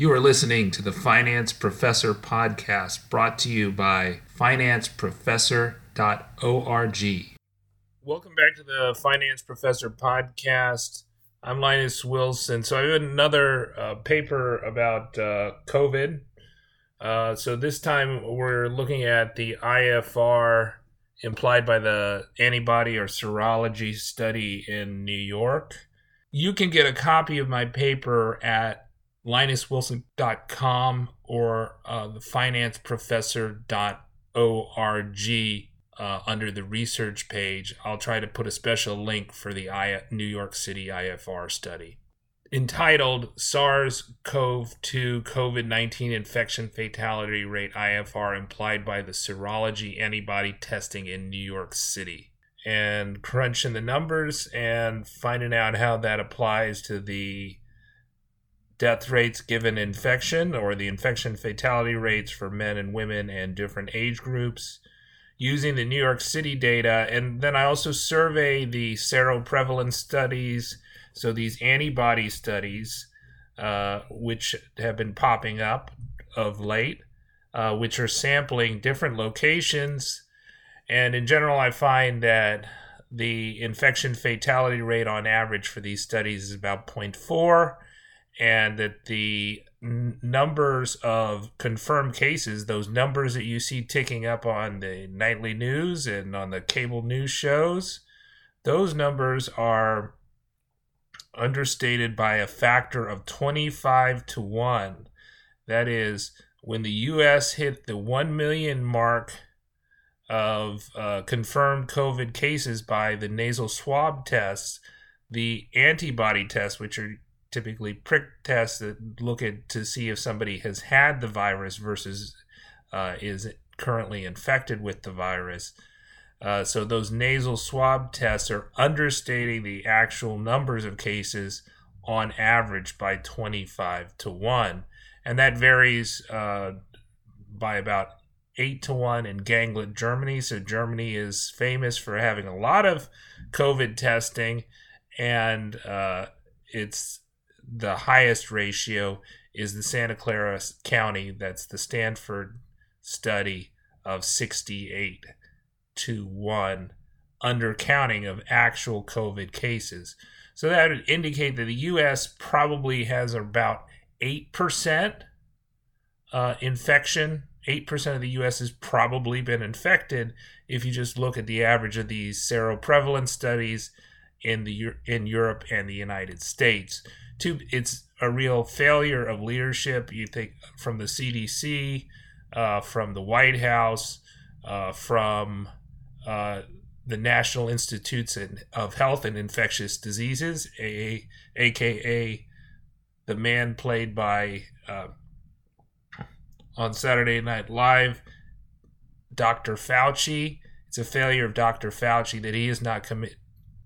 You are listening to the Finance Professor podcast brought to you by financeprofessor.org. Welcome back to the Finance Professor podcast. I'm Linus Wilson. So, I have another uh, paper about uh, COVID. Uh, so, this time we're looking at the IFR implied by the antibody or serology study in New York. You can get a copy of my paper at linuswilson.com or uh, the financeprofessor.org uh, under the research page. I'll try to put a special link for the I- New York City IFR study. Entitled SARS CoV 2 COVID 19 Infection Fatality Rate IFR Implied by the Serology Antibody Testing in New York City. And crunching the numbers and finding out how that applies to the death rates given infection or the infection fatality rates for men and women and different age groups using the New York City data. And then I also survey the seroprevalence studies, so these antibody studies, uh, which have been popping up of late, uh, which are sampling different locations. And in general, I find that the infection fatality rate on average for these studies is about 0.4 and that the n- numbers of confirmed cases, those numbers that you see ticking up on the nightly news and on the cable news shows, those numbers are understated by a factor of 25 to 1. That is, when the U.S. hit the 1 million mark of uh, confirmed COVID cases by the nasal swab tests, the antibody tests, which are typically prick tests that look at to see if somebody has had the virus versus uh, is currently infected with the virus. Uh, so those nasal swab tests are understating the actual numbers of cases on average by 25 to 1. And that varies uh, by about 8 to 1 in Gangelt, Germany. So Germany is famous for having a lot of COVID testing, and uh, it's the highest ratio is the Santa Clara County. That's the Stanford study of 68 to 1 undercounting of actual COVID cases. So that would indicate that the U.S. probably has about 8% uh, infection. 8% of the U.S. has probably been infected if you just look at the average of these seroprevalence studies in the in Europe and the United States too it's a real failure of leadership you think from the cdc uh, from the white house uh, from uh, the national institutes of health and infectious diseases a- aka the man played by uh, on saturday night live dr fauci. It's a failure of dr fauci that he has not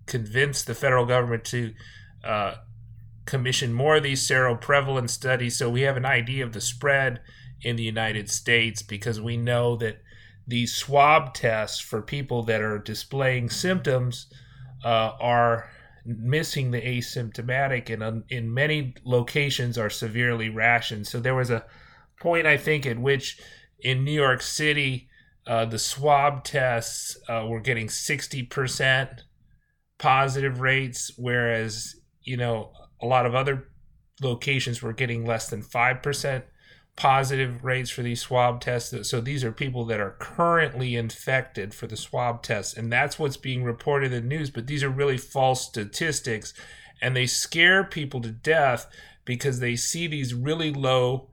convinced the federal government to uh, commission more of these seroprevalence studies so we have an idea of the spread in the United States because we know that these swab tests for people that are displaying symptoms uh, are missing the asymptomatic and in many locations are severely rationed. So there was a point I think at which in New York City uh, the swab tests uh, were getting 60% positive rates, whereas you know a lot of other locations were getting less than 5% positive rates for these swab tests. So these are people that are currently infected for the swab tests. And that's what's being reported in the news. But these are really false statistics. And they scare people to death because they see these really low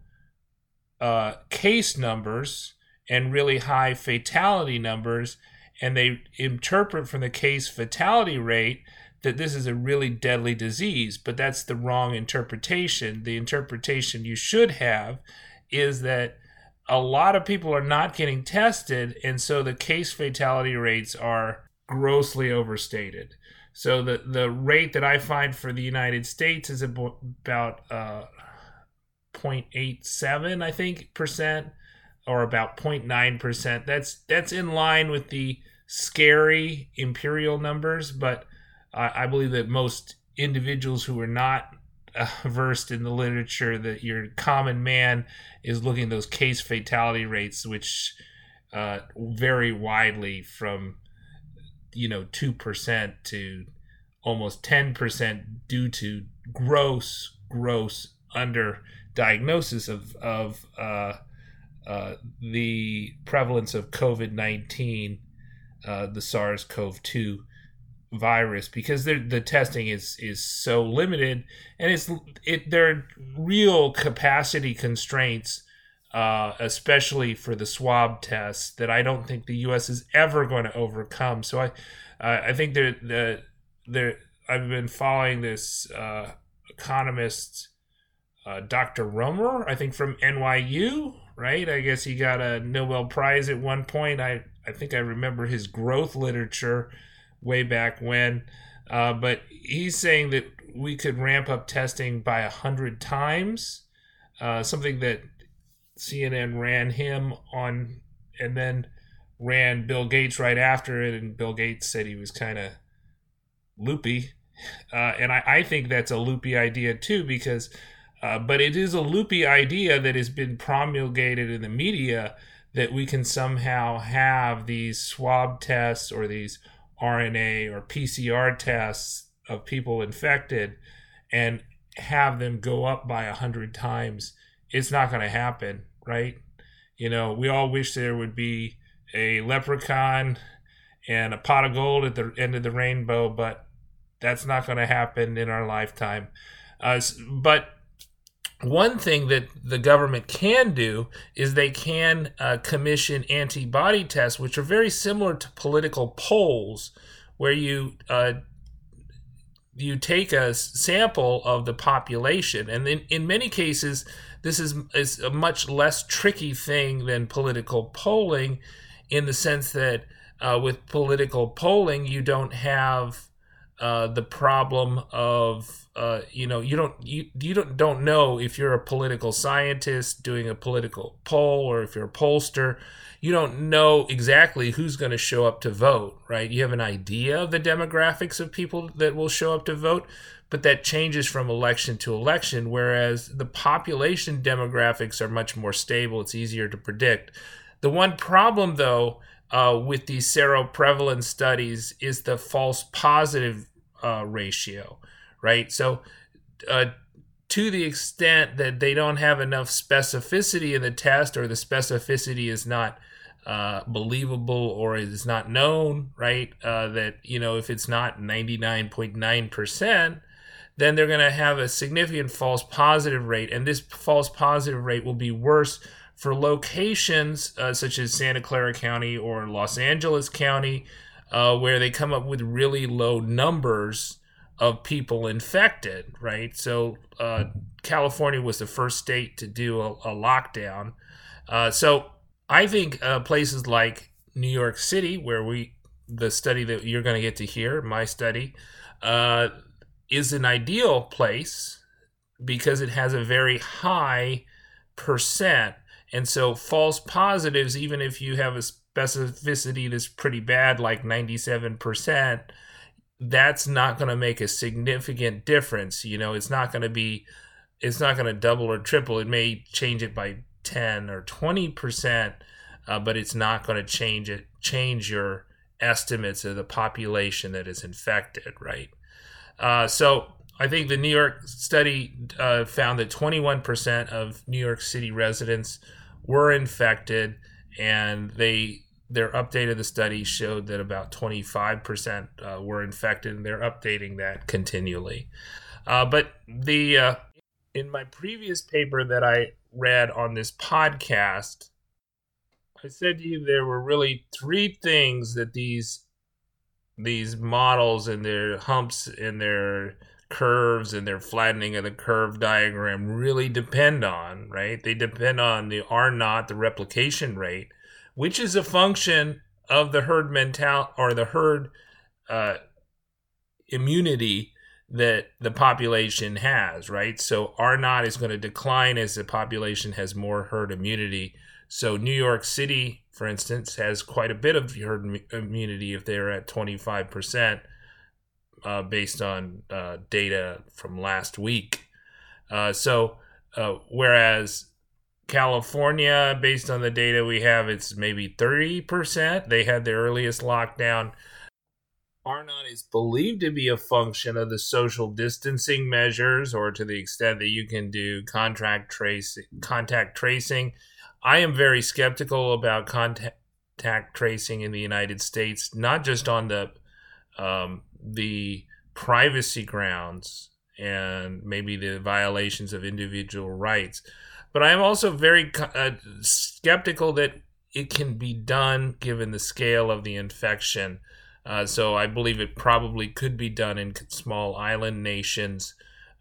uh, case numbers and really high fatality numbers. And they interpret from the case fatality rate that this is a really deadly disease, but that's the wrong interpretation. The interpretation you should have is that a lot of people are not getting tested, and so the case fatality rates are grossly overstated. So the the rate that I find for the United States is about uh, 0.87, I think, percent, or about 0.9 percent. That's that's in line with the scary imperial numbers, but I, I believe that most individuals who are not uh, versed in the literature that your common man is looking at those case fatality rates, which uh, vary widely from you know two percent to almost ten percent due to gross gross underdiagnosis of of uh, uh, the prevalence of COVID nineteen, uh, the SARS CoV two virus because the testing is is so limited and it's it there are real capacity constraints uh, especially for the swab tests that I don't think the U.S. is ever going to overcome. So I uh, I think that the I've been following this uh, economist uh, Dr. Romer I think from NYU right I guess he got a Nobel Prize at one point I I think I remember his growth literature way back when. Uh, but he's saying that we could ramp up testing by a hundred times, uh, something that CNN ran him on, and then ran Bill Gates right after it, and Bill Gates said he was kind of loopy, uh, and I, I, think that's a loopy idea too because. Uh, but it is a loopy idea that has been promulgated in the media that we can somehow have these swab tests or these RNA or PCR tests of people infected and have them go up by a hundred times. It's not going to happen, right? You know, we all wish there would be a leprechaun and a pot of gold at the end of the rainbow, but that's not going to happen in our lifetime. Uh, but one thing that the government can do is they can uh, commission antibody tests, which are very similar to political polls, where you uh, you take a sample of the population, and in, in many cases, this is is a much less tricky thing than political polling, in the sense that uh, with political polling, you don't have uh, the problem of uh, you know you don't you, you don't don't know if you're a political scientist doing a political poll or if you're a pollster. You don't know exactly who's going to show up to vote right? You have an idea of the demographics of people that will show up to vote but that changes from election to election whereas the population demographics are much more stable. It's easier to predict. The one problem though uh, with these seroprevalence studies is the false positive uh, ratio, right? So, uh, to the extent that they don't have enough specificity in the test, or the specificity is not uh, believable or is not known, right? Uh, that you know, if it's not ninety nine point nine percent, then they're going to have a significant false positive rate, and this false positive rate will be worse for locations uh, such as Santa Clara County or Los Angeles County, uh, where they come up with really low numbers of people infected, right? So uh, California was the first state to do a, a lockdown. Uh, so I think uh, places like New York City, where we the study that you're going to get to hear, my study, uh, is an ideal place because it has a very high percent. And so false positives, even if you have a specificity that's pretty bad, like 97%, that's not going to make a significant difference. You know, it's not going to be, it's not going to double or triple. It may change it by 10 or 20%, uh, but it's not going to change it, change your estimates of the population that is infected, right? Uh, so I think the New York study uh, found that 21% of New York City residents were infected and they their update of the study showed that about 25% uh, were infected and they're updating that continually uh, but the uh, in my previous paper that i read on this podcast i said to you there were really three things that these these models and their humps and their curves and their flattening of the curve diagram really depend on, right? They depend on the R naught, the replication rate, which is a function of the herd mental or the herd uh, immunity that the population has, right? So R naught is going to decline as the population has more herd immunity. So New York City, for instance, has quite a bit of herd immunity if they're at 25% uh, based on uh, data from last week. Uh, so, uh, whereas California, based on the data we have, it's maybe 30%. They had the earliest lockdown. R naught is believed to be a function of the social distancing measures, or to the extent that you can do contact trace contact tracing. I am very skeptical about contact tracing in the United States, not just on the um, the privacy grounds and maybe the violations of individual rights, but I am also very uh, skeptical that it can be done given the scale of the infection. Uh, so I believe it probably could be done in small island nations.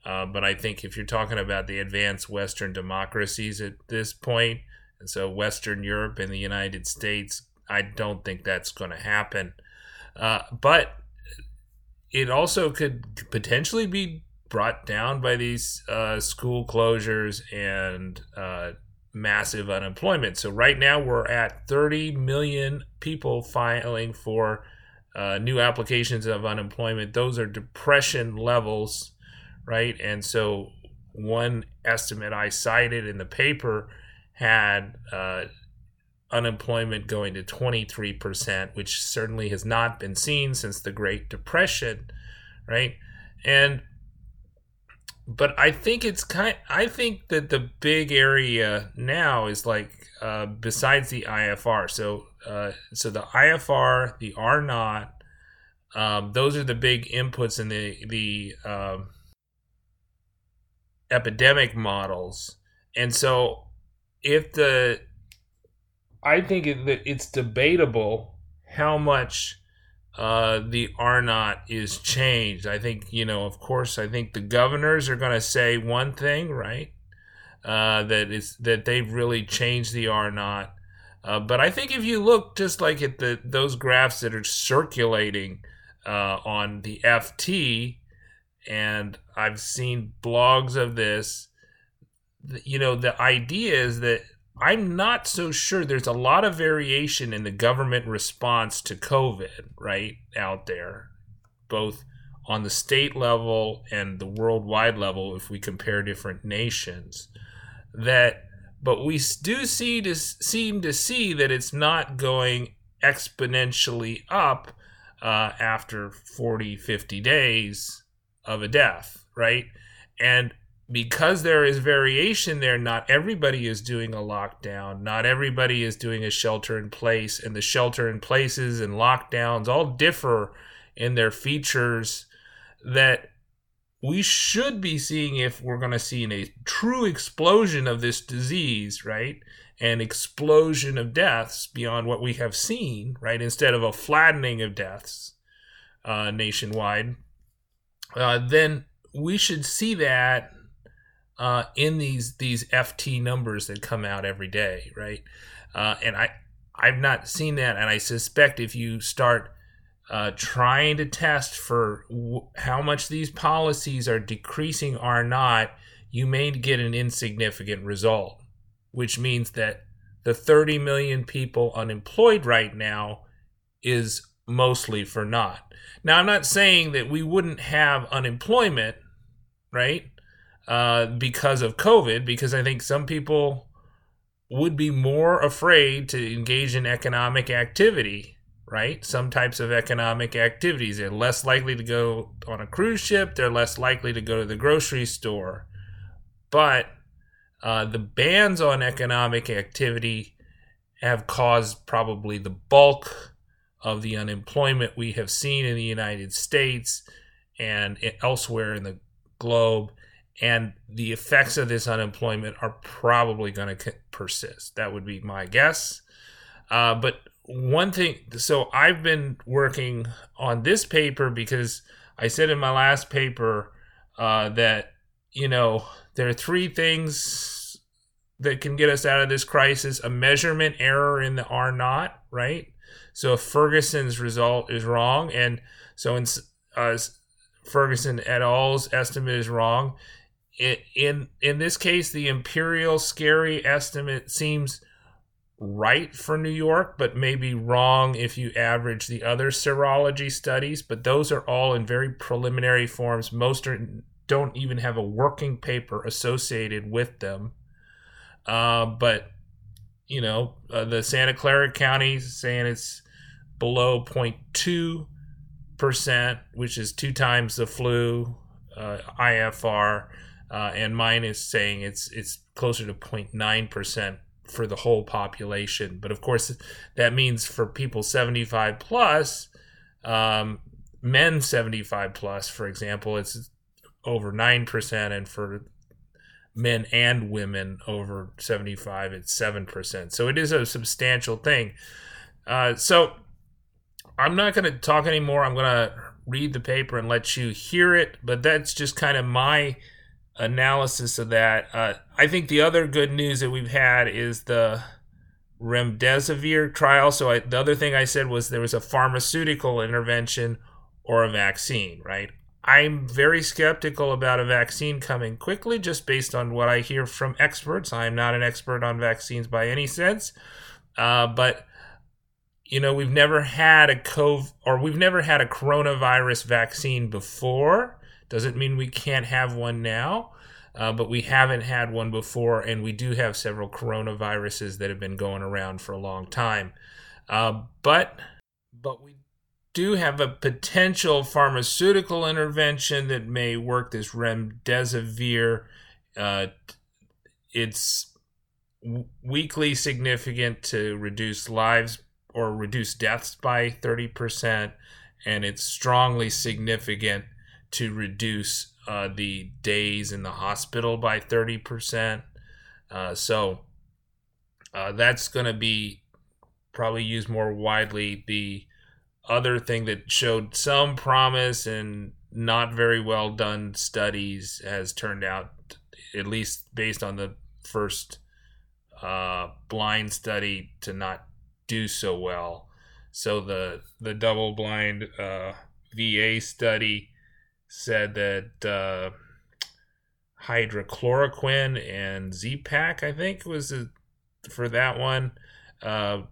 Uh, but I think if you're talking about the advanced Western democracies at this point, and so Western Europe and the United States, I don't think that's going to happen. Uh, but it also could potentially be brought down by these uh, school closures and uh, massive unemployment. So right now we're at 30 million people filing for uh, new applications of unemployment. Those are depression levels, right? And so one estimate I cited in the paper had uh, unemployment going to 23%, which certainly has not been seen since the Great Depression, right? And but I think it's kind. I think that the big area now is like uh, besides the IFR. So uh, so the IFR, the R naught, um, those are the big inputs in the the um, epidemic models. And so if the I think it, it's debatable how much uh, the R naught is changed. I think, you know, of course, I think the governors are going to say one thing, right? Uh, that is that they've really changed the R naught. Uh, but I think if you look just like at the those graphs that are circulating uh, on the FT, and I've seen blogs of this, you know, the idea is that I'm not so sure. There's a lot of variation in the government response to COVID, right, out there, both on the state level and the worldwide level, if we compare different nations. That, but we do see to seem to see that it's not going exponentially up uh, after 40, 50 days of a death, right? And because there is variation there, not everybody is doing a lockdown. Not everybody is doing a shelter in place. And the shelter in places and lockdowns all differ in their features that we should be seeing if we're going to see a true explosion of this disease, right? An explosion of deaths beyond what we have seen, right? Instead of a flattening of deaths uh, nationwide, uh, then we should see that uh, in these these FT numbers that come out every day, right? Uh, and I I've not seen that, and I suspect if you start uh, trying to test for w- how much these policies are decreasing or not, you may get an insignificant result, which means that the 30 million people unemployed right now is mostly for naught. Now, I'm not saying that we wouldn't have unemployment, right? Uh, because of COVID, because I think some people would be more afraid to engage in economic activity, right? Some types of economic activities. They're less likely to go on a cruise ship, they're less likely to go to the grocery store. But uh, the bans on economic activity have caused probably the bulk of the unemployment we have seen in the United States and elsewhere in the globe and the effects of this unemployment are probably going to persist. That would be my guess. Uh, but one thing, so I've been working on this paper because I said in my last paper uh, that, you know, there are three things that can get us out of this crisis a measurement error in the R naught, right? So if Ferguson's result is wrong, and so in uh, Ferguson et al.'s estimate is wrong, in in this case, the imperial scary estimate seems right for New York, but maybe wrong if you average the other serology studies. But those are all in very preliminary forms. Most are don't even have a working paper associated with them. Uh, but you know, uh, the Santa Clara County saying it's below 0.2 percent, which is two times the flu uh, IFR, uh, and mine is saying it's it's closer to 0.9 percent for the whole population. But of course, that means for people 75 plus, um, men 75 plus, for example, it's over 9%, and for men and women over 75, it's 7%. So it is a substantial thing. Uh, so I'm not going to talk anymore. I'm going to read the paper and let you hear it, but that's just kind of my analysis of that. Uh, I think the other good news that we've had is the remdesivir trial. So I, the other thing I said was there was a pharmaceutical intervention or a vaccine, right? I'm very skeptical about a vaccine coming quickly just based on what I hear from experts. I'm not an expert on vaccines by any sense. Uh, but you know, we've never had a cov or we've never had a coronavirus vaccine before. Doesn't mean we can't have one now, uh, but we haven't had one before, and we do have several coronaviruses that have been going around for a long time. Uh, but but we do have a potential pharmaceutical intervention that may work. This remdesivir, uh, it's weakly significant to reduce lives or reduce deaths by 30%, and it's strongly significant to reduce uh, the days in the hospital by 30%. Uh, so uh, that's going to be probably used more widely. The other thing that showed some promise and not very well done studies has turned out, at least based on the first uh, blind study, to not do so well. So the the double blind uh, VA study said that uh, hydrochloroquine and Z-Pak, I think, was a, for that one, uh,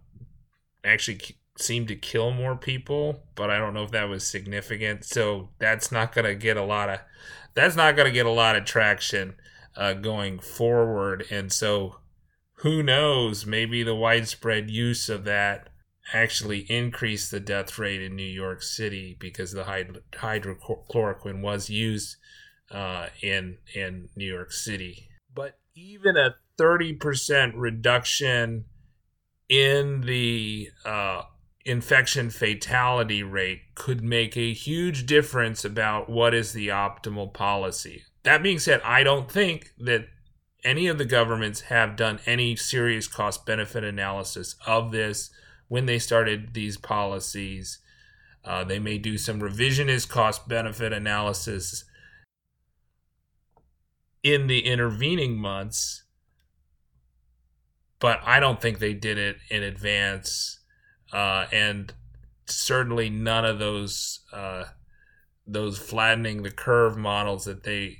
actually seemed to kill more people, but I don't know if that was significant. So that's not going to get a lot of that's not going to get a lot of traction uh, going forward. And so who knows? Maybe the widespread use of that actually increased the death rate in New York City because the hydrochloroquine was used uh, in in New York City. But even a thirty percent reduction in the uh, infection fatality rate could make a huge difference about what is the optimal policy. That being said, I don't think that any of the governments have done any serious cost benefit analysis of this when they started these policies. Uh, they may do some revisionist cost benefit analysis in the intervening months, but I don't think they did it in advance. Uh, and certainly none of those uh, those flattening the curve models that they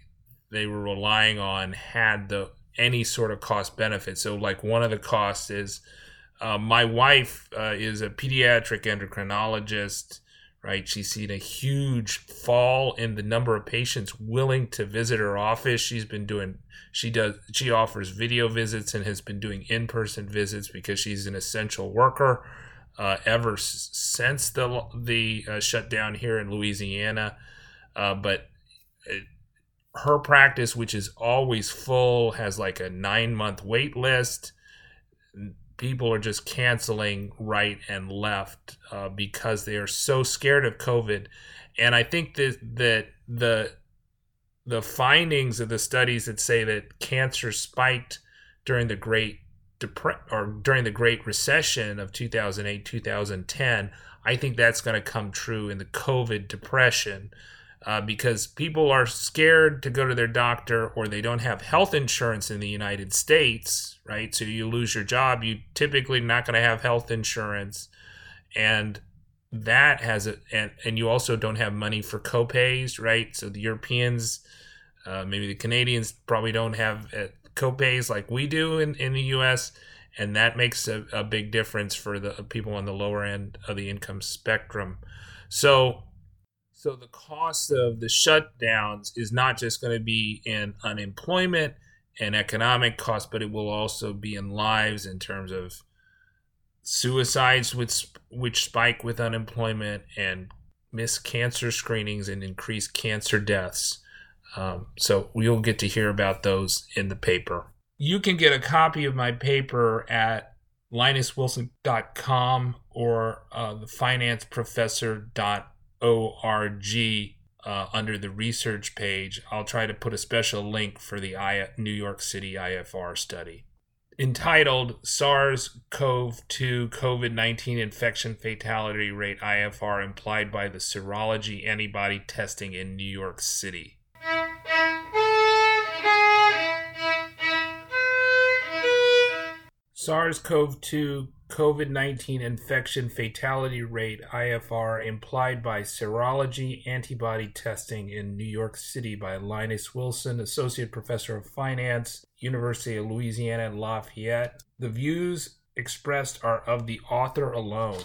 they were relying on had the any sort of cost benefit. So like one of the costs is uh, my wife uh, is a pediatric endocrinologist, right? She's seen a huge fall in the number of patients willing to visit her office. She's been doing, she does, she offers video visits and has been doing in person visits because she's an essential worker. Uh, ever since the the uh, shutdown here in Louisiana, uh, but it, her practice, which is always full, has like a nine month wait list people are just canceling right and left uh, because they are so scared of COVID. And I think that that the the findings of the studies that say that cancer spiked during the Great Depre- or during the Great Recession of 2008 2010, I think that's going to come true in the COVID depression uh, because people are scared to go to their doctor or they don't have health insurance in the United States, right? So you lose your job, you typically not going to have health insurance, and that has a and, and you also don't have money for copays, right? So the Europeans, uh, maybe the Canadians probably don't have uh, copays like we do in, in the U.S. And that makes a, a big difference for the people on the lower end of the income spectrum. So So the cost of the shutdowns is not just going to be in unemployment and economic costs, but it will also be in lives in terms of suicides, which which spike with unemployment, and missed cancer screenings and increased cancer deaths. Um, so we'll get to hear about those in the paper. You can get a copy of my paper at linuswilson.com or uh, thefinanceprofessor.com org uh, under the research page. I'll try to put a special link for the I- New York City IFR study. Entitled SARS CoV 2 COVID 19 Infection Fatality Rate IFR Implied by the Serology Antibody Testing in New York City. SARS CoV 2 COVID 19 infection fatality rate IFR implied by serology antibody testing in New York City by Linus Wilson, Associate Professor of Finance, University of Louisiana at Lafayette. The views expressed are of the author alone.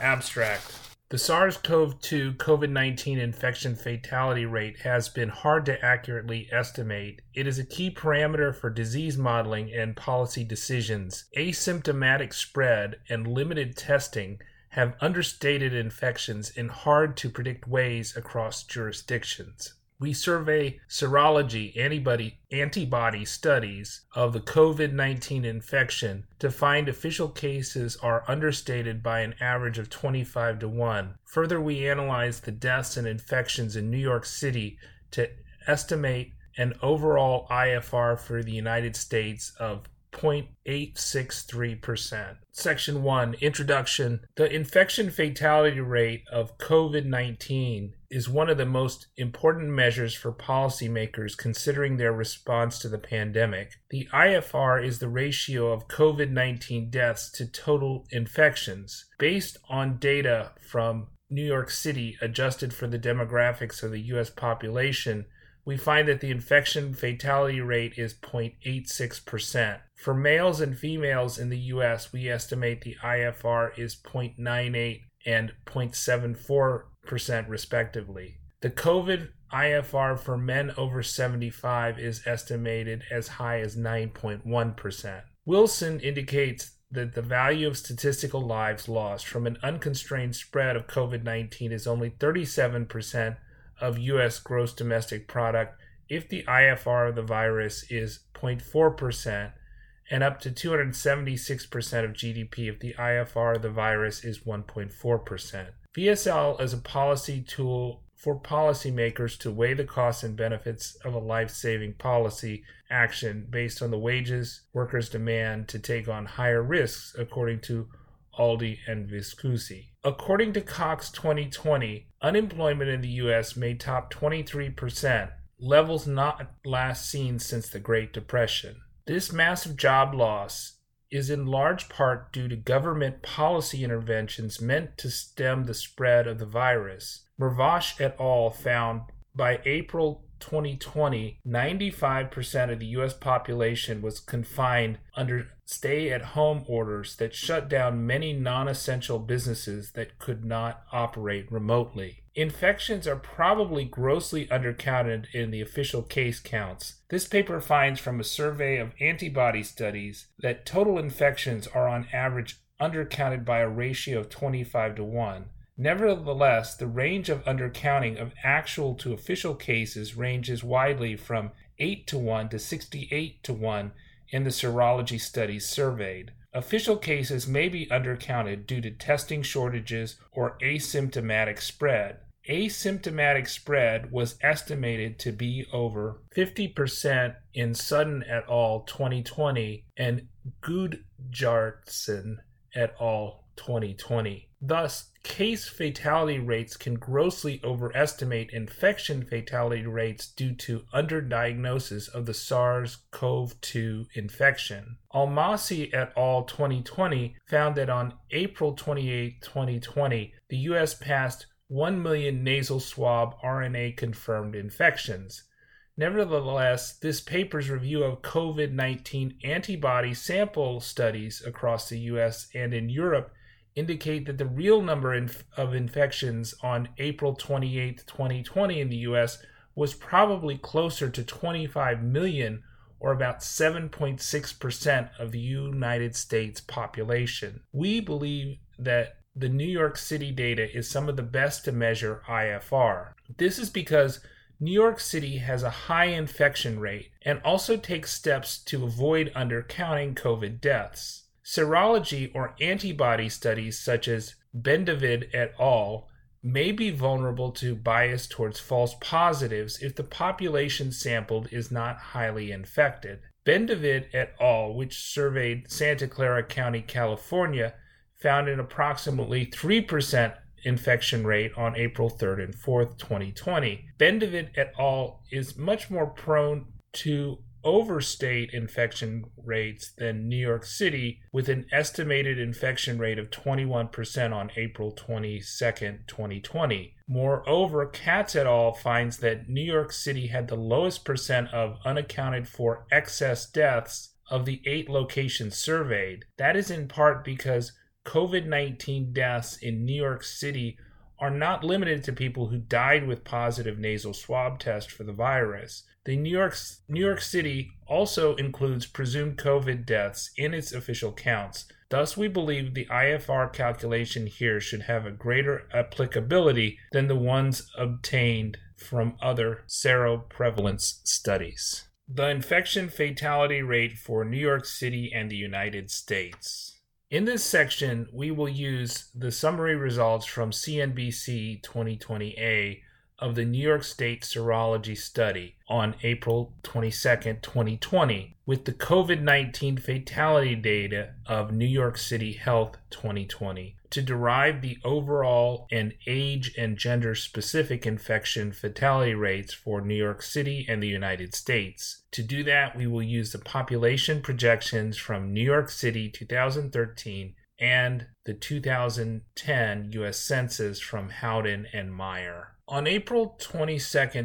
Abstract the SARS CoV 2 COVID 19 infection fatality rate has been hard to accurately estimate. It is a key parameter for disease modeling and policy decisions. Asymptomatic spread and limited testing have understated infections in hard to predict ways across jurisdictions we survey serology antibody antibody studies of the COVID-19 infection to find official cases are understated by an average of 25 to 1. Further, we analyze the deaths and infections in New York City to estimate an overall IFR for the United States of 0.863%. Section 1 Introduction The infection fatality rate of COVID 19 is one of the most important measures for policymakers considering their response to the pandemic. The IFR is the ratio of COVID 19 deaths to total infections. Based on data from New York City adjusted for the demographics of the U.S. population, we find that the infection fatality rate is 0.86%. For males and females in the US, we estimate the IFR is 0.98 and 0.74% respectively. The COVID IFR for men over 75 is estimated as high as 9.1%. Wilson indicates that the value of statistical lives lost from an unconstrained spread of COVID 19 is only 37% of U.S. gross domestic product if the IFR of the virus is 0.4% and up to 276% of GDP if the IFR of the virus is 1.4%. VSL is a policy tool for policymakers to weigh the costs and benefits of a life saving policy action based on the wages workers demand to take on higher risks, according to Aldy and Viscusi. According to Cox 2020, unemployment in the U.S. may top 23%, levels not last seen since the Great Depression. This massive job loss is in large part due to government policy interventions meant to stem the spread of the virus. Mervosh et al. found by April 2020, 95% of the U.S. population was confined under stay at home orders that shut down many non essential businesses that could not operate remotely. Infections are probably grossly undercounted in the official case counts. This paper finds from a survey of antibody studies that total infections are on average undercounted by a ratio of 25 to 1. Nevertheless, the range of undercounting of actual to official cases ranges widely from 8 to 1 to 68 to 1 in the serology studies surveyed. Official cases may be undercounted due to testing shortages or asymptomatic spread. Asymptomatic spread was estimated to be over 50% in Sutton et al. 2020 and Gudbjartsson et al. 2020. Thus, case fatality rates can grossly overestimate infection fatality rates due to underdiagnosis of the SARS CoV 2 infection. Almasy et al. 2020 found that on April 28, 2020, the U.S. passed 1 million nasal swab RNA confirmed infections. Nevertheless, this paper's review of COVID 19 antibody sample studies across the US and in Europe indicate that the real number of infections on April 28, 2020 in the US was probably closer to 25 million or about 7.6% of the United States population. We believe that the New York City data is some of the best to measure IFR. This is because New York City has a high infection rate and also takes steps to avoid undercounting COVID deaths. Serology or antibody studies such as Bendavid et al. may be vulnerable to bias towards false positives if the population sampled is not highly infected. Bendavid et al., which surveyed Santa Clara County, California, found an approximately 3% infection rate on April 3rd and 4th, 2020. Bendavid et al. is much more prone to overstate infection rates than New York City, with an estimated infection rate of 21% on April 22, 2020. Moreover, Katz et al. finds that New York City had the lowest percent of unaccounted for excess deaths of the eight locations surveyed. That is in part because COVID 19 deaths in New York City are not limited to people who died with positive nasal swab test for the virus. The New York New York City also includes presumed COVID deaths in its official counts. Thus, we believe the IFR calculation here should have a greater applicability than the ones obtained from other seroprevalence studies. The infection fatality rate for New York City and the United States. In this section, we will use the summary results from CNBC 2020A of the New York State Serology Study on April 22, 2020, with the COVID 19 fatality data of New York City Health 2020 to derive the overall and age and gender specific infection fatality rates for New York City and the United States. To do that, we will use the population projections from New York City 2013 and the 2010 US Census from Howden and Meyer. On April 22,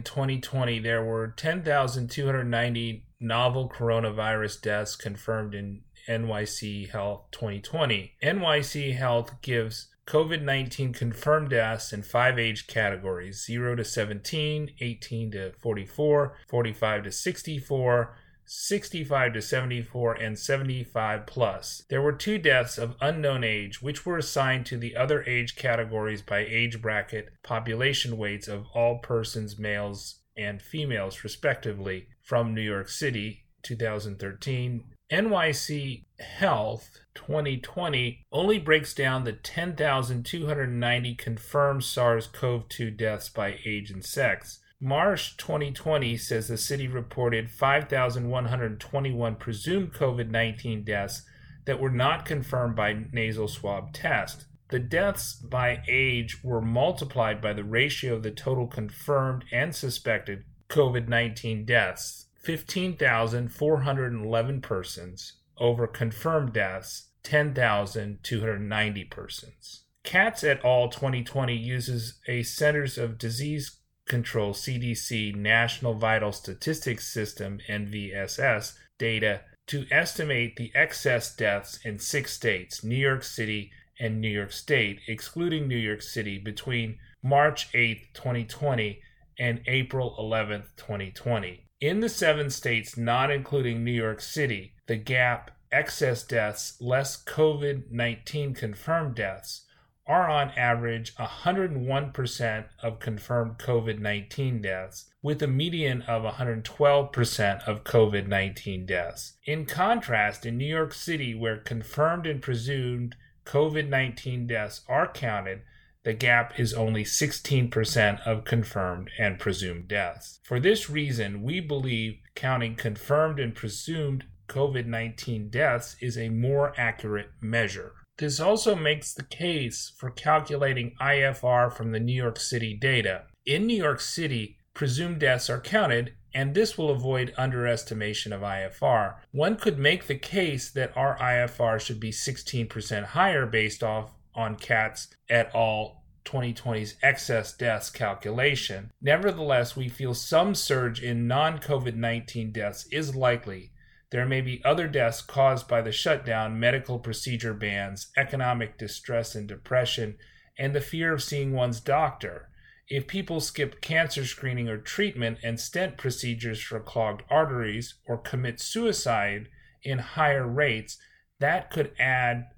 2020, there were 10,290 novel coronavirus deaths confirmed in NYC Health 2020. NYC Health gives COVID 19 confirmed deaths in five age categories 0 to 17, 18 to 44, 45 to 64, 65 to 74, and 75 plus. There were two deaths of unknown age, which were assigned to the other age categories by age bracket population weights of all persons, males and females, respectively, from New York City, 2013, NYC Health 2020 only breaks down the 10,290 confirmed SARS CoV 2 deaths by age and sex. Marsh 2020 says the city reported 5,121 presumed COVID 19 deaths that were not confirmed by nasal swab test. The deaths by age were multiplied by the ratio of the total confirmed and suspected COVID 19 deaths 15,411 persons over confirmed deaths 10,290 persons. Katz et al. 2020 uses a Centers of Disease Control CDC National Vital Statistics System NVSS data to estimate the excess deaths in six states, New York City and New York State, excluding New York City, between March 8, 2020 and April 11, 2020. In the seven states, not including New York City, the gap excess deaths less COVID 19 confirmed deaths are on average 101% of confirmed COVID 19 deaths, with a median of 112% of COVID 19 deaths. In contrast, in New York City, where confirmed and presumed COVID 19 deaths are counted, the gap is only 16% of confirmed and presumed deaths. For this reason, we believe counting confirmed and presumed COVID 19 deaths is a more accurate measure. This also makes the case for calculating IFR from the New York City data. In New York City, presumed deaths are counted, and this will avoid underestimation of IFR. One could make the case that our IFR should be 16% higher based off on Katz et al. 2020's excess deaths calculation. Nevertheless, we feel some surge in non COVID 19 deaths is likely. There may be other deaths caused by the shutdown, medical procedure bans, economic distress and depression, and the fear of seeing one's doctor. If people skip cancer screening or treatment and stent procedures for clogged arteries or commit suicide in higher rates, that could add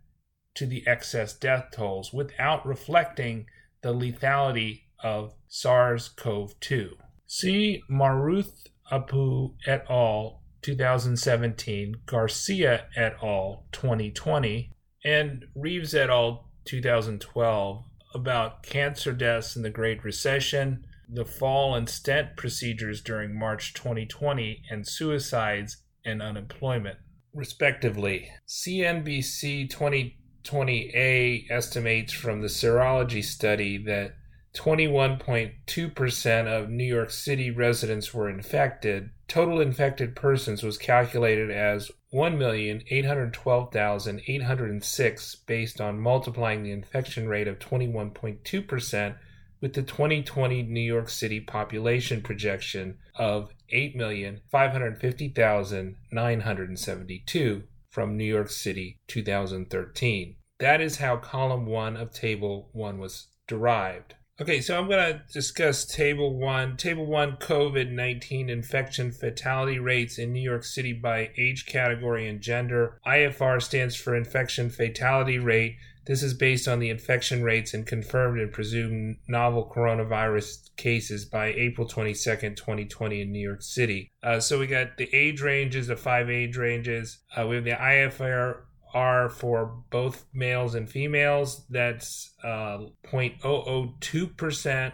to the excess death tolls without reflecting the lethality of SARS CoV 2. See Maruth Apu et al. 2017, Garcia et al. 2020, and Reeves et al. 2012 about cancer deaths in the Great Recession, the fall in stent procedures during March 2020, and suicides and unemployment, respectively. CNBC 2020A estimates from the serology study that 21.2% of New York City residents were infected. Total infected persons was calculated as 1,812,806 based on multiplying the infection rate of 21.2% with the 2020 New York City population projection of 8,550,972 from New York City 2013. That is how column 1 of table 1 was derived. Okay, so I'm going to discuss Table 1. Table 1 COVID 19 infection fatality rates in New York City by age category and gender. IFR stands for infection fatality rate. This is based on the infection rates and confirmed and presumed novel coronavirus cases by April 22nd, 2020, in New York City. Uh, so we got the age ranges, the five age ranges. Uh, we have the IFR are for both males and females. That's uh, 0.002%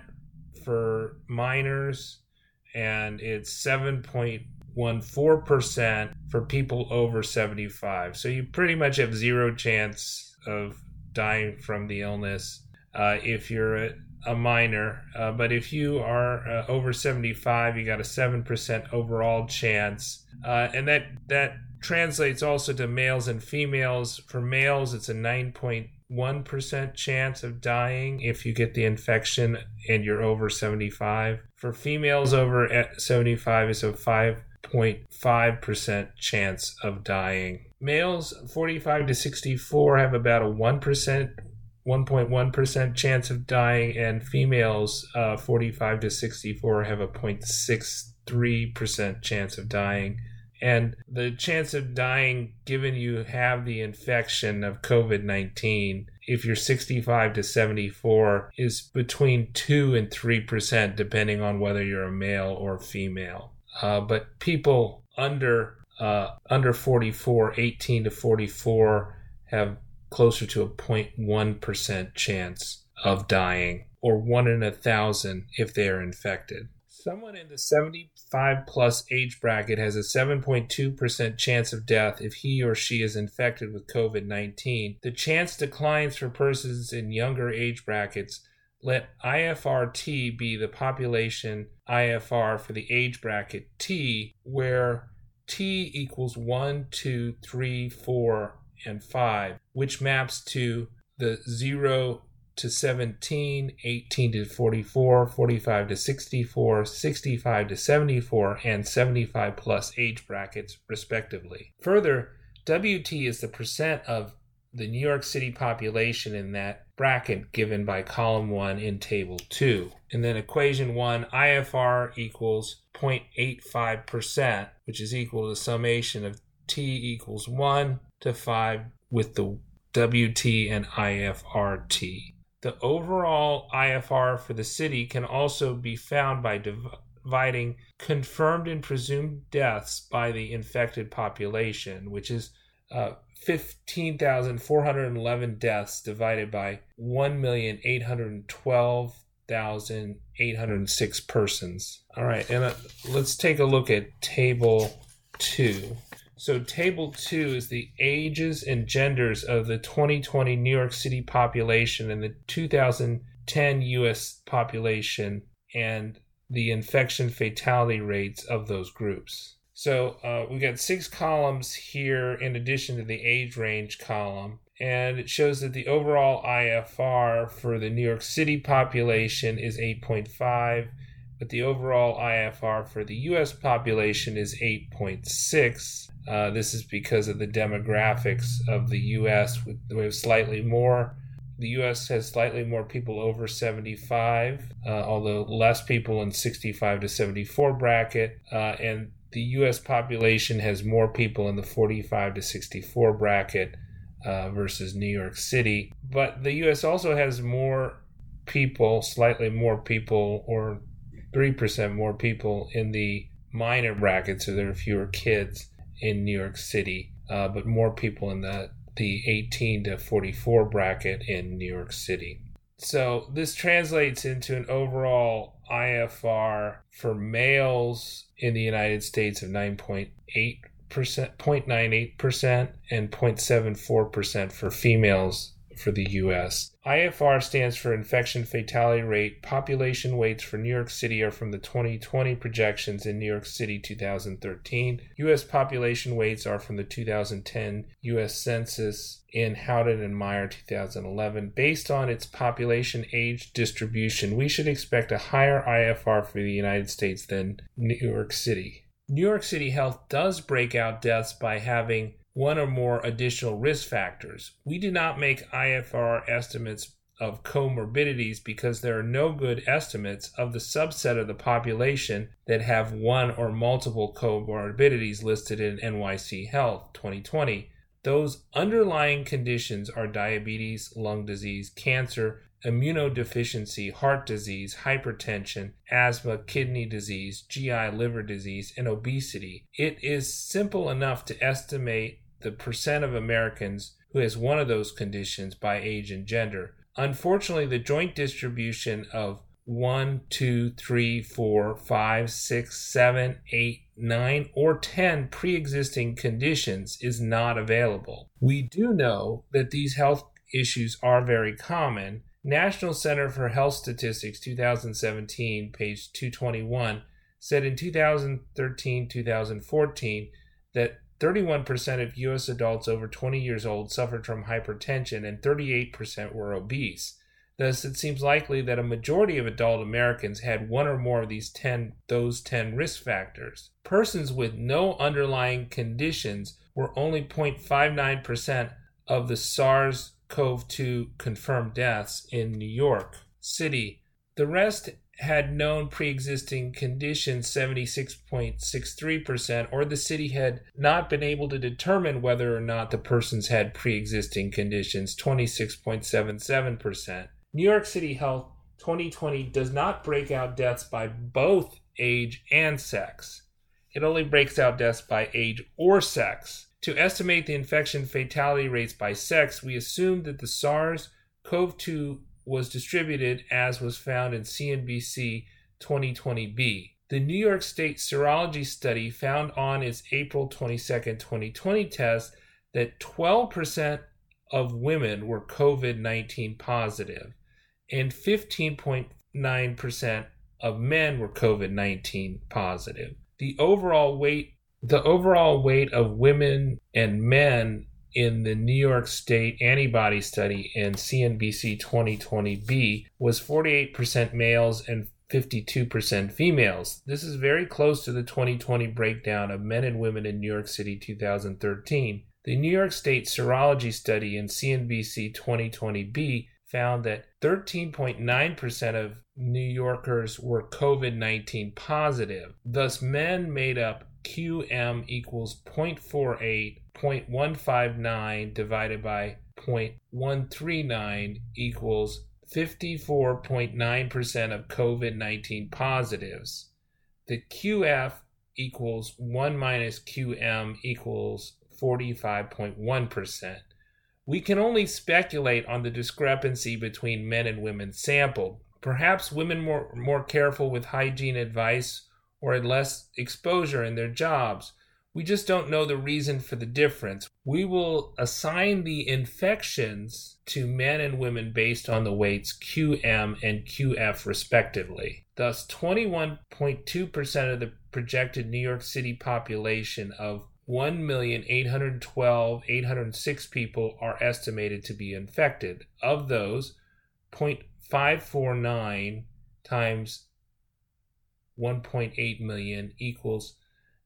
for minors, and it's 7.14% for people over 75. So you pretty much have zero chance of dying from the illness uh, if you're a, a minor. Uh, but if you are uh, over 75, you got a 7% overall chance. Uh, and that, that translates also to males and females. For males, it's a 9.1% chance of dying if you get the infection and you're over 75. For females over 75, it's a 5.5% chance of dying. Males 45 to 64 have about a 1%. 1.1% chance of dying, and females uh, 45 to 64 have a 0.63% chance of dying and the chance of dying given you have the infection of COVID 19 if you're 65 to 74 is between 2 and 3% depending on whether you're a male or female. Uh, but people under uh, under 44 18 to 44 have closer to a 0.1% chance of dying or 1 in a thousand if they are infected. Someone in the 75 plus age bracket has a 7.2% chance of death if he or she is infected with COVID 19. The chance declines for persons in younger age brackets. Let IFRT be the population IFR for the age bracket T, where T equals 1, 2, 3, 4, and 5, which maps to the 0 to 17, 18 to 44, 45 to 64, 65 to 74, and 75 plus age brackets, respectively. Further, WT is the percent of the New York City population in that bracket given by column 1 in table 2. And then equation 1, IFR equals 0.85%, which is equal to summation of T equals 1 to 5 with the WT and IFRT. The overall IFR for the city can also be found by dividing confirmed and presumed deaths by the infected population, which is uh, 15,411 deaths divided by 1,812,806 persons. All right, and uh, let's take a look at table two. So, table two is the ages and genders of the 2020 New York City population and the 2010 US population and the infection fatality rates of those groups. So, uh, we got six columns here in addition to the age range column. And it shows that the overall IFR for the New York City population is 8.5 but the overall IFR for the US population is 8.6. Uh, this is because of the demographics of the US. We have slightly more. The US has slightly more people over 75, uh, although less people in 65 to 74 bracket. Uh, and the US population has more people in the 45 to 64 bracket uh, versus New York City. But the US also has more people, slightly more people, or 3% more people in the minor bracket, so there are fewer kids in New York City, uh, but more people in the, the 18 to 44 bracket in New York City. So this translates into an overall IFR for males in the United States of 9.8 percent 0.98 percent and 0.74 percent for females for the US. IFR stands for infection fatality rate. Population weights for New York City are from the 2020 projections in New York City 2013. US population weights are from the 2010 US Census in Howden and Meyer 2011. Based on its population age distribution, we should expect a higher IFR for the United States than New York City. New York City Health does break out deaths by having one or more additional risk factors. We do not make IFR estimates of comorbidities because there are no good estimates of the subset of the population that have one or multiple comorbidities listed in NYC Health 2020. Those underlying conditions are diabetes, lung disease, cancer, immunodeficiency, heart disease, hypertension, asthma, kidney disease, GI liver disease, and obesity. It is simple enough to estimate the percent of Americans who has one of those conditions by age and gender. Unfortunately, the joint distribution of 1, 2, 3, 4, 5, 6, 7, 8, 9, or 10 pre existing conditions is not available. We do know that these health issues are very common. National Center for Health Statistics 2017, page 221, said in 2013 2014 that 31% of U.S. adults over 20 years old suffered from hypertension and 38% were obese. Thus, it seems likely that a majority of adult Americans had one or more of these 10 those 10 risk factors. Persons with no underlying conditions were only 0.59% of the SARS-CoV-2 confirmed deaths in New York City. The rest had known pre existing conditions 76.63%, or the city had not been able to determine whether or not the persons had pre existing conditions 26.77%. New York City Health 2020 does not break out deaths by both age and sex, it only breaks out deaths by age or sex. To estimate the infection fatality rates by sex, we assume that the SARS CoV 2 was distributed as was found in CNBC 2020b. The New York State Serology Study found on its April 22, 2020 test that 12% of women were COVID 19 positive and 15.9% of men were COVID 19 positive. The overall weight the overall weight of women and men in the New York State antibody study in CNBC 2020b was 48% males and 52% females. This is very close to the 2020 breakdown of men and women in New York City 2013. The New York State serology study in CNBC 2020b found that 13.9% of New Yorkers were COVID 19 positive. Thus, men made up QM equals 0.48 0.159 divided by 0.139 equals 54.9% of COVID 19 positives. The QF equals 1 minus QM equals 45.1%. We can only speculate on the discrepancy between men and women sampled. Perhaps women were more careful with hygiene advice or had less exposure in their jobs we just don't know the reason for the difference. We will assign the infections to men and women based on the weights QM and QF respectively. Thus, 21.2% of the projected New York City population of 1,812,806 people are estimated to be infected. Of those, 0.549 times 1.8 million equals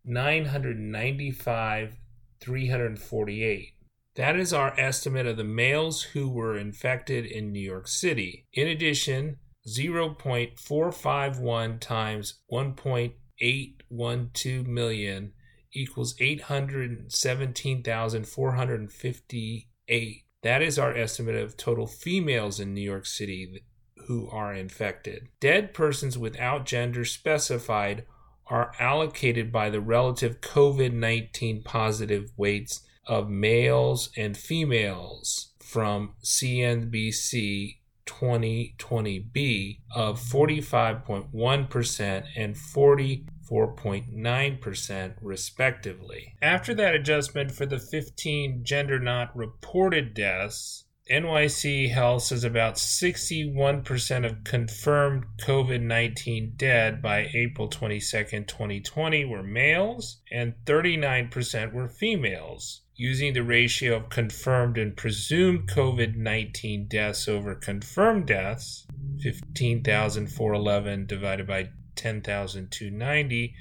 995 348. That is our estimate of the males who were infected in New York City. In addition, 0.451 times 1.812 million equals 817,458. That is our estimate of total females in New York City who are infected. Dead persons without gender specified are allocated by the relative COVID 19 positive weights of males and females from CNBC 2020B of 45.1% and 44.9% respectively. After that adjustment for the 15 gender not reported deaths, NYC Health says about 61% of confirmed COVID 19 dead by April 22, 2020 were males and 39% were females. Using the ratio of confirmed and presumed COVID 19 deaths over confirmed deaths, 15,411 divided by 10,290,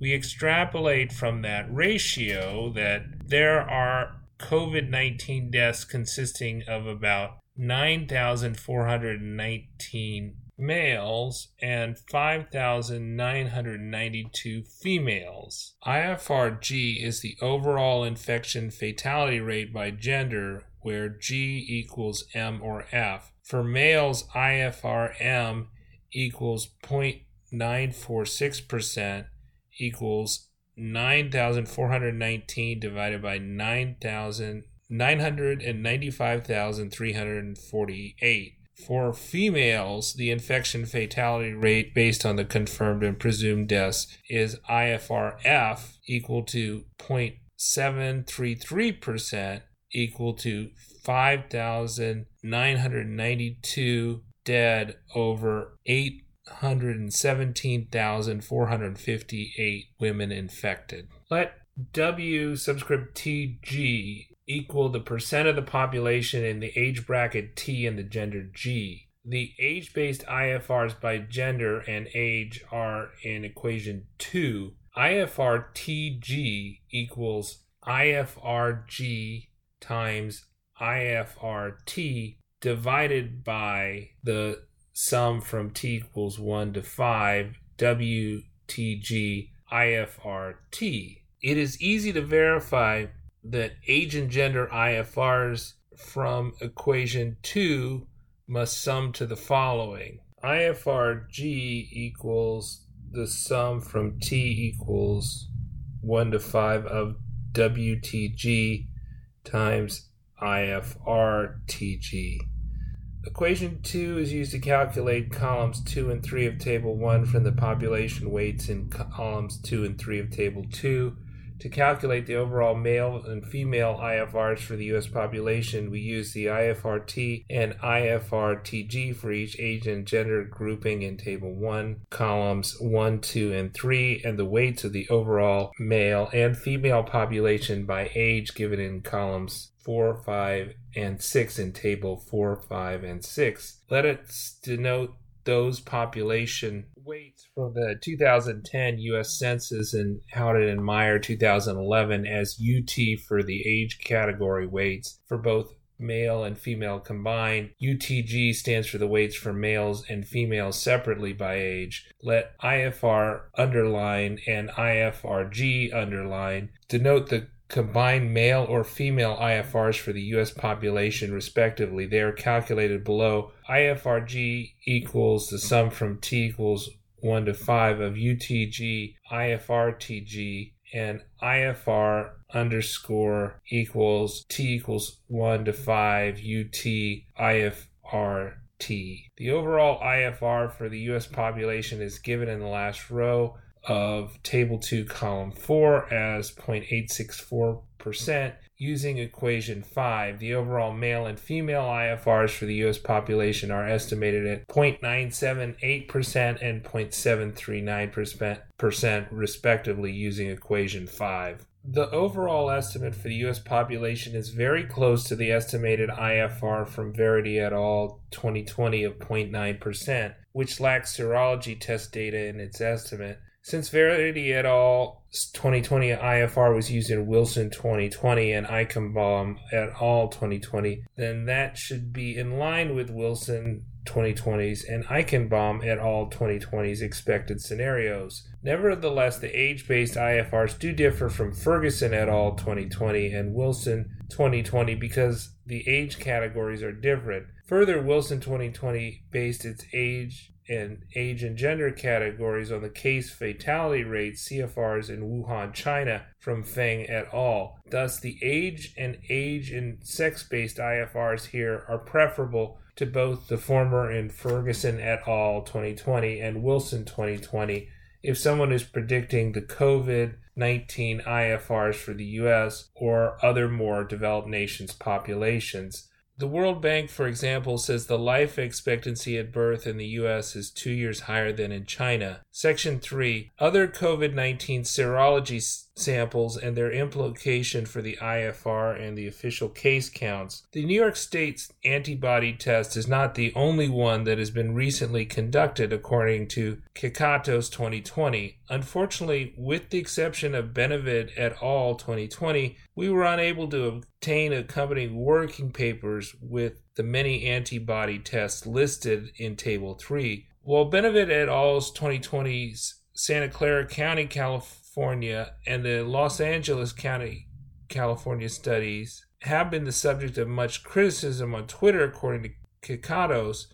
we extrapolate from that ratio that there are COVID 19 deaths consisting of about 9,419 males and 5,992 females. IFRG is the overall infection fatality rate by gender, where G equals M or F. For males, IFRM equals 0.946% equals 9,419 divided by 9,000 995,348. For females, the infection fatality rate based on the confirmed and presumed deaths is IFRF equal to 0.733% equal to 5,992 dead over 8 117,458 women infected. Let W subscript TG equal the percent of the population in the age bracket T and the gender G. The age based IFRs by gender and age are in equation 2. IFR TG equals IFRG times IFRT divided by the sum from t equals 1 to 5 WTG IFRT. It is easy to verify that age and gender IFRs from equation 2 must sum to the following. IFRG equals the sum from t equals 1 to 5 of WTG times IFRTG. Equation 2 is used to calculate columns 2 and 3 of Table 1 from the population weights in columns 2 and 3 of Table 2. To calculate the overall male and female IFRs for the U.S. population, we use the IFRT and IFRTG for each age and gender grouping in Table 1, columns 1, 2, and 3, and the weights of the overall male and female population by age given in columns 4, 5, and 6 in Table 4, 5, and 6. Let us denote those population weights from the 2010 U.S. Census and Howden and Meyer 2011 as UT for the age category weights for both male and female combined. UTG stands for the weights for males and females separately by age. Let IFR underline and IFRG underline denote the combined male or female IFRs for the U.S. population, respectively. They are calculated below. IFRG equals the sum from T equals 1 to 5 of UTG, IFRTG, and IFR underscore equals T equals 1 to 5 UT IFRT. The overall IFR for the U.S. population is given in the last row of Table 2, Column 4 as 0.864%. Using equation 5, the overall male and female IFRs for the U.S. population are estimated at 0.978% and 0.739%, respectively, using equation 5. The overall estimate for the U.S. population is very close to the estimated IFR from Verity et al. 2020 of 0.9%, which lacks serology test data in its estimate. Since Verity et al. 2020 IFR was used in Wilson 2020 and Eichenbaum et al. 2020, then that should be in line with Wilson 2020's and Eichenbaum et al. 2020's expected scenarios. Nevertheless, the age based IFRs do differ from Ferguson et al. 2020 and Wilson 2020 because the age categories are different. Further, Wilson 2020 based its age and age and gender categories on the case fatality rate CFRs in Wuhan, China from Feng et al. Thus, the age and age and sex based IFRs here are preferable to both the former in Ferguson et al. 2020 and Wilson 2020 if someone is predicting the COVID 19 IFRs for the US or other more developed nations' populations. The World Bank, for example, says the life expectancy at birth in the US is two years higher than in China. Section 3 Other COVID 19 serology samples and their implication for the IFR and the official case counts. The New York State's antibody test is not the only one that has been recently conducted, according to Kekatos 2020. Unfortunately, with the exception of Bendavid et al. 2020, we were unable to obtain accompanying working papers with the many antibody tests listed in Table 3. While Bendavid et al.'s 2020's Santa Clara County, California, and the Los Angeles County, California studies have been the subject of much criticism on Twitter, according to Kekatos,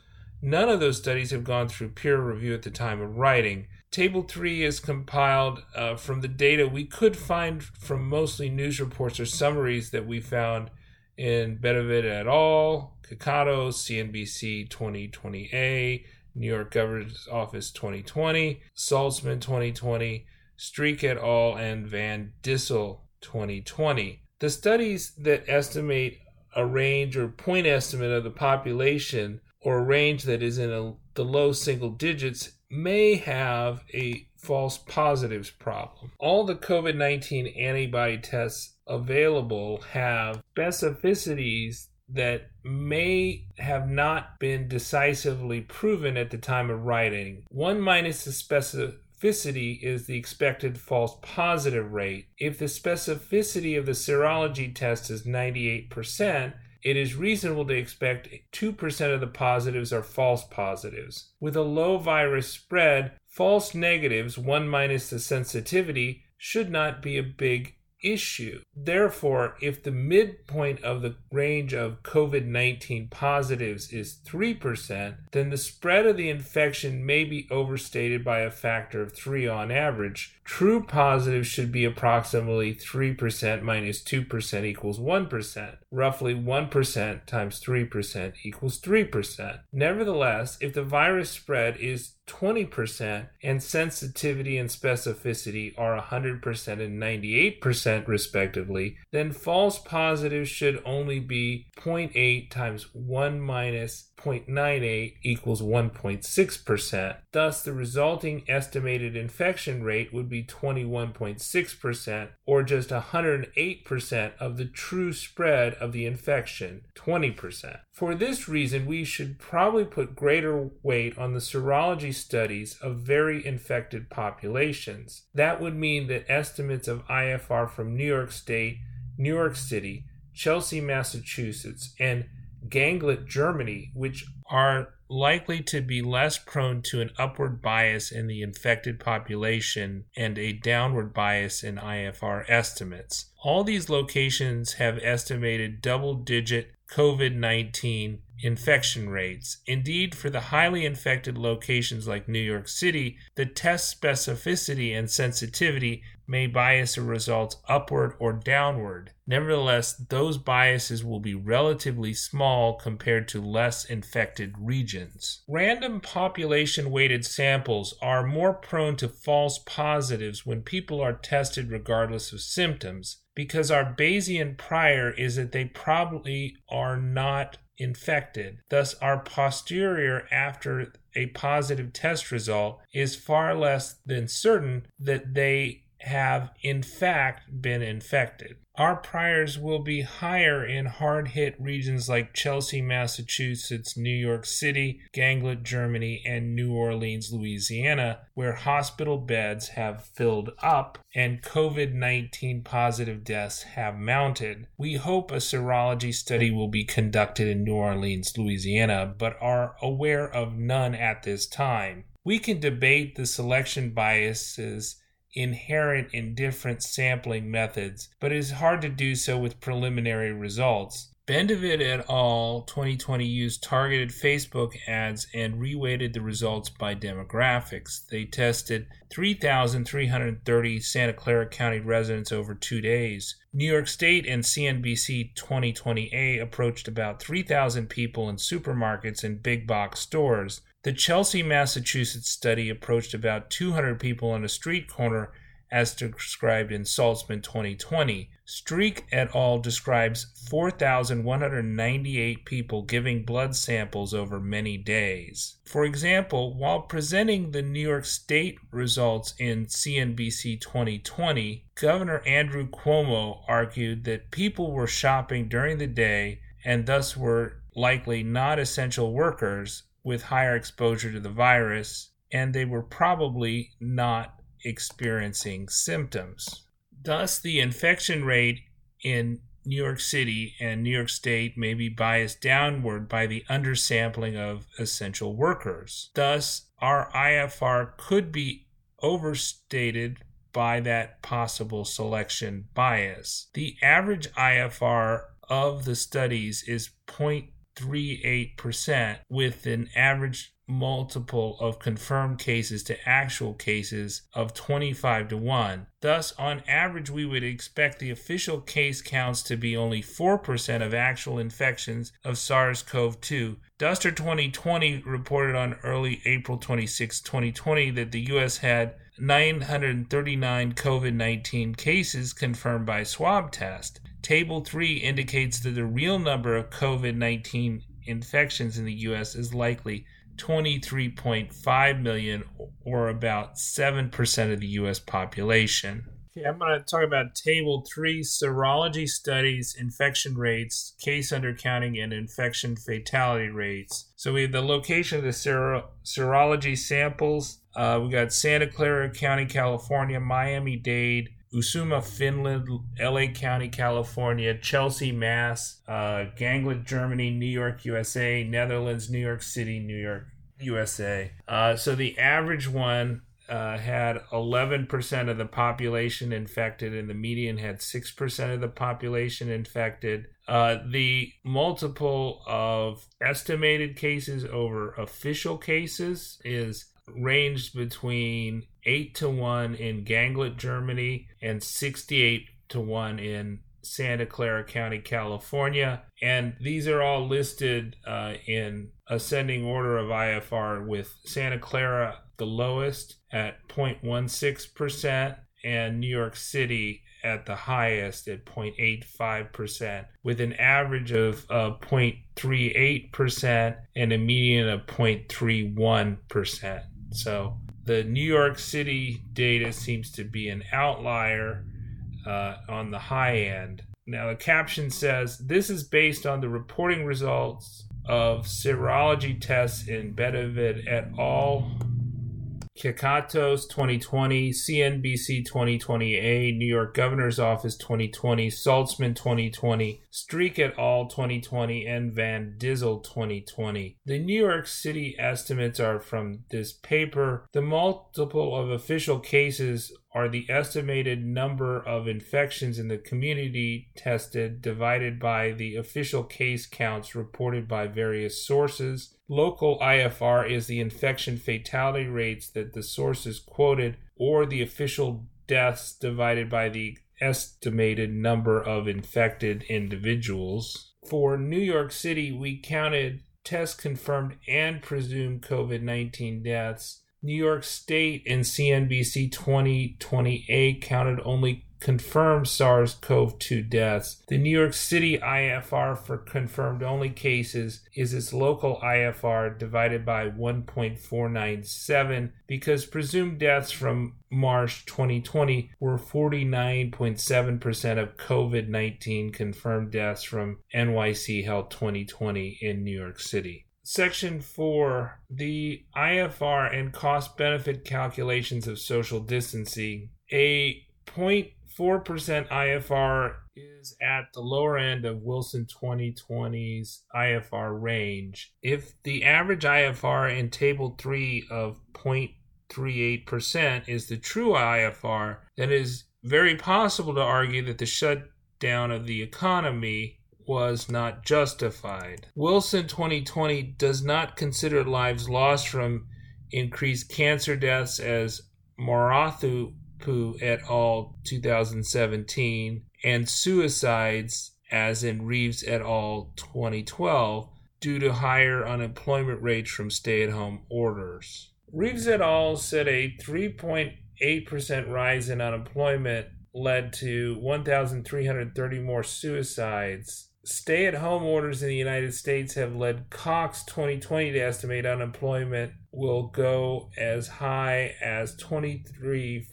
none of those studies have gone through peer review at the time of writing. Table 3 is compiled uh, from the data we could find from mostly news reports or summaries that we found in Bendavid et al., Kekato, CNBC 2020A, New York Governor's Office 2020, Saltzman 2020, Streeck et al., and Van Dissel 2020. The studies that estimate a range or point estimate of the population or a range that is in a, the low single digits may have a false positives problem. All the COVID 19 antibody tests available have specificities that may have not been decisively proven at the time of writing. 1 minus the specificity is the expected false positive rate. If the specificity of the serology test is 98%, it is reasonable to expect 2% of the positives are false positives. With a low virus spread, false negatives, 1 minus the sensitivity, should not be a big issue. Therefore, if the midpoint of the range of COVID 19 positives is 3%, then the spread of the infection may be overstated by a factor of 3 on average. True positives should be approximately 3% minus 2% equals 1%. Roughly 1% times 3% equals 3%. Nevertheless, if the virus spread is 20% and sensitivity and specificity are 100% and 98% respectively, then false positives should only be 0.8 times 1 minus 0.98 equals 1.6%. Thus, the resulting estimated infection rate would be 21.6%, or just 108% of the true spread of the infection, 20%. For this reason, we should probably put greater weight on the serology studies of very infected populations. That would mean that estimates of IFR from New York State, New York City, Chelsea, Massachusetts, and Gangelt, Germany, which are likely to be less prone to an upward bias in the infected population and a downward bias in IFR estimates. All these locations have estimated double digit COVID 19 infection rates. Indeed, for the highly infected locations like New York City, the test specificity and sensitivity may bias the results upward or downward. Nevertheless, those biases will be relatively small compared to less infected regions. Random population weighted samples are more prone to false positives when people are tested regardless of symptoms because our Bayesian prior is that they probably are not infected. Thus, our posterior after a positive test result is far less than certain that they have in fact been infected. Our priors will be higher in hard hit regions like Chelsea, Massachusetts, New York City, Gangelt, Germany, and New Orleans, Louisiana, where hospital beds have filled up and COVID 19 positive deaths have mounted. We hope a serology study will be conducted in New Orleans, Louisiana, but are aware of none at this time. We can debate the selection biases inherent in different sampling methods, but it is hard to do so with preliminary results. Bendavid et al. 2020 used targeted Facebook ads and reweighted the results by demographics. They tested 3,330 Santa Clara County residents over two days. New York State and CNBC 2020A approached about 3,000 people in supermarkets and big box stores. The Chelsea, Massachusetts study approached about 200 people on a street corner as described in Saltzman 2020. Streeck et al. describes 4,198 people giving blood samples over many days. For example, while presenting the New York State results in CNBC 2020, Governor Andrew Cuomo argued that people were shopping during the day and thus were likely not essential workers with higher exposure to the virus, and they were probably not experiencing symptoms. Thus, the infection rate in New York City and New York State may be biased downward by the undersampling of essential workers. Thus, our IFR could be overstated by that possible selection bias. The average IFR of the studies is 0.38%, with an average multiple of confirmed cases to actual cases of 25 to 1. Thus, on average, we would expect the official case counts to be only 4% of actual infections of SARS CoV 2. Duster 2020 reported on early April 26, 2020, that the U.S. had 939 COVID 19 cases confirmed by swab test. Table 3 indicates that the real number of COVID 19 infections in the U.S. is likely 23.5 million, or about 7% of the US population. Okay, I'm going to talk about Table 3 serology studies, infection rates, case undercounting, and infection fatality rates. So we have the location of the sero- serology samples. Uh, we got Santa Clara County, California, Miami Dade, Uusimaa, Finland, LA County, California, Chelsea, Mass, uh, Gangelt, Germany, New York, USA, Netherlands, New York City, New York, USA. Uh, so the average one uh, had 11% of the population infected, and the median had 6% of the population infected. Uh, the multiple of estimated cases over official cases is ranged between 8 to 1 in Gangelt, Germany, and 68 to 1 in Santa Clara County, California. And these are all listed uh, in ascending order of IFR, with Santa Clara the lowest at 0.16%, and New York City at the highest at 0.85%, with an average of uh, 0.38% and a median of 0.31%. So the New York City data seems to be an outlier uh, on the high end. Now, the caption says this is based on the reporting results of serology tests in Bendavid et al. Kekatos 2020, CNBC 2020A, New York Governor's Office 2020, Saltzman 2020, Streeck et al. 2020, and Van Dissel 2020. The New York City estimates are from this paper. The multiple of official cases are the estimated number of infections in the community tested divided by the official case counts reported by various sources. Local IFR is the infection fatality rates that the sources quoted, or the official deaths divided by the estimated number of infected individuals. For New York City, we counted test confirmed and presumed COVID 19 deaths New York State and CNBC 2028 counted only confirmed SARS CoV 2 deaths. The New York City IFR for confirmed only cases is its local IFR divided by 1.497 because presumed deaths from March 2020 were 49.7% of COVID 19 confirmed deaths from NYC Health 2020 in New York City. Section 4 The IFR and cost benefit calculations of social distancing. A 0.4% IFR is at the lower end of Wilson 2020's IFR range. If the average IFR in Table 3 of 0.38% is the true IFR, then it is very possible to argue that the shutdown of the economy was not justified. Wilson 2020 does not consider lives lost from increased cancer deaths as Maruthappu et al. 2017 and suicides as in Reeves et al. 2012 due to higher unemployment rates from stay at home orders. Reeves et al. said a 3.8% rise in unemployment led to 1,330 more suicides Stay at home orders in the United States have led Cox 2020 to estimate unemployment will go as high as 23%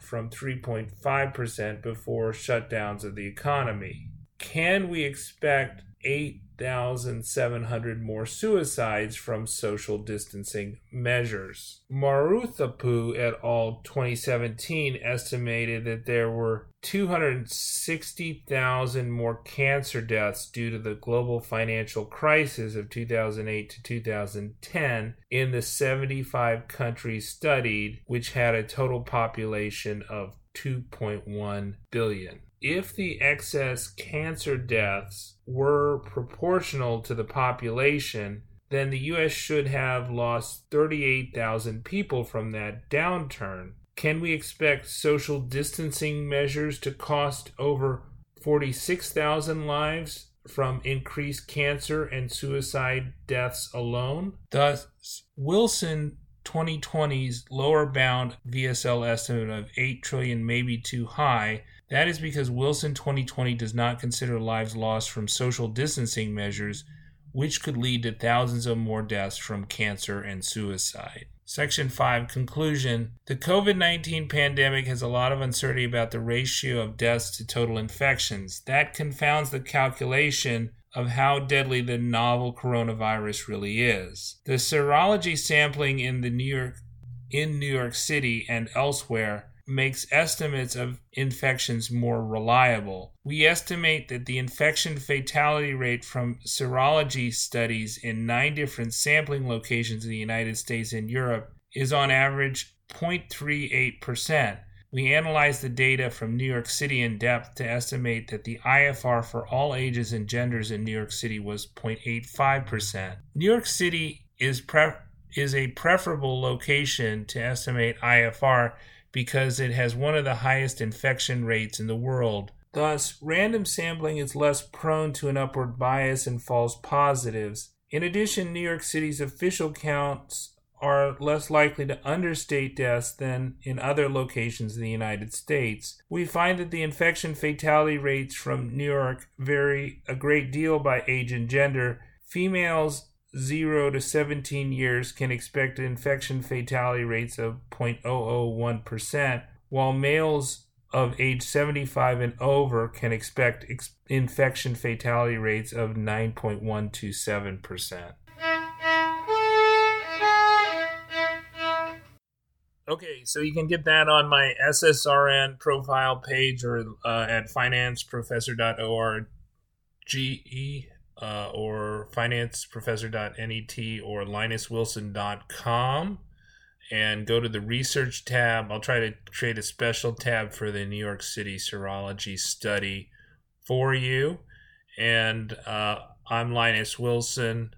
from 3.5% before shutdowns of the economy. Can we expect 8 1,700 more suicides from social distancing measures. Maruthappu et al. 2017 estimated that there were 260,000 more cancer deaths due to the global financial crisis of 2008 to 2010 in the 75 countries studied, which had a total population of 2.1 billion if the excess cancer deaths were proportional to the population, then the US should have lost 38,000 people from that downturn. Can we expect social distancing measures to cost over 46,000 lives from increased cancer and suicide deaths alone? Thus, Wilson 2020's lower bound VSL estimate of 8 trillion may be too high that is because Wilson 2020 does not consider lives lost from social distancing measures, which could lead to thousands of more deaths from cancer and suicide. Section 5 Conclusion The COVID 19 pandemic has a lot of uncertainty about the ratio of deaths to total infections. That confounds the calculation of how deadly the novel coronavirus really is. The serology sampling in the New York in New York City and elsewhere makes estimates of infections more reliable. We estimate that the infection fatality rate from serology studies in nine different sampling locations in the United States and Europe is on average 0.38%. We analyzed the data from New York City in depth to estimate that the IFR for all ages and genders in New York City was 0.85%. New York City is pre- is a preferable location to estimate IFR because it has one of the highest infection rates in the world. Thus, random sampling is less prone to an upward bias and false positives. In addition, New York City's official counts are less likely to understate deaths than in other locations in the United States. We find that the infection fatality rates from New York vary a great deal by age and gender. Females 0 to 17 years can expect infection fatality rates of 0.001%, while males of age 75 and over can expect ex- infection fatality rates of 9.127%. Okay, so you can get that on my SSRN profile page or uh, at financeprofessor.org uh, or financeprofessor.net or linuswilson.com and go to the research tab. I'll try to create a special tab for the New York City serology study for you. And uh, I'm Linus Wilson.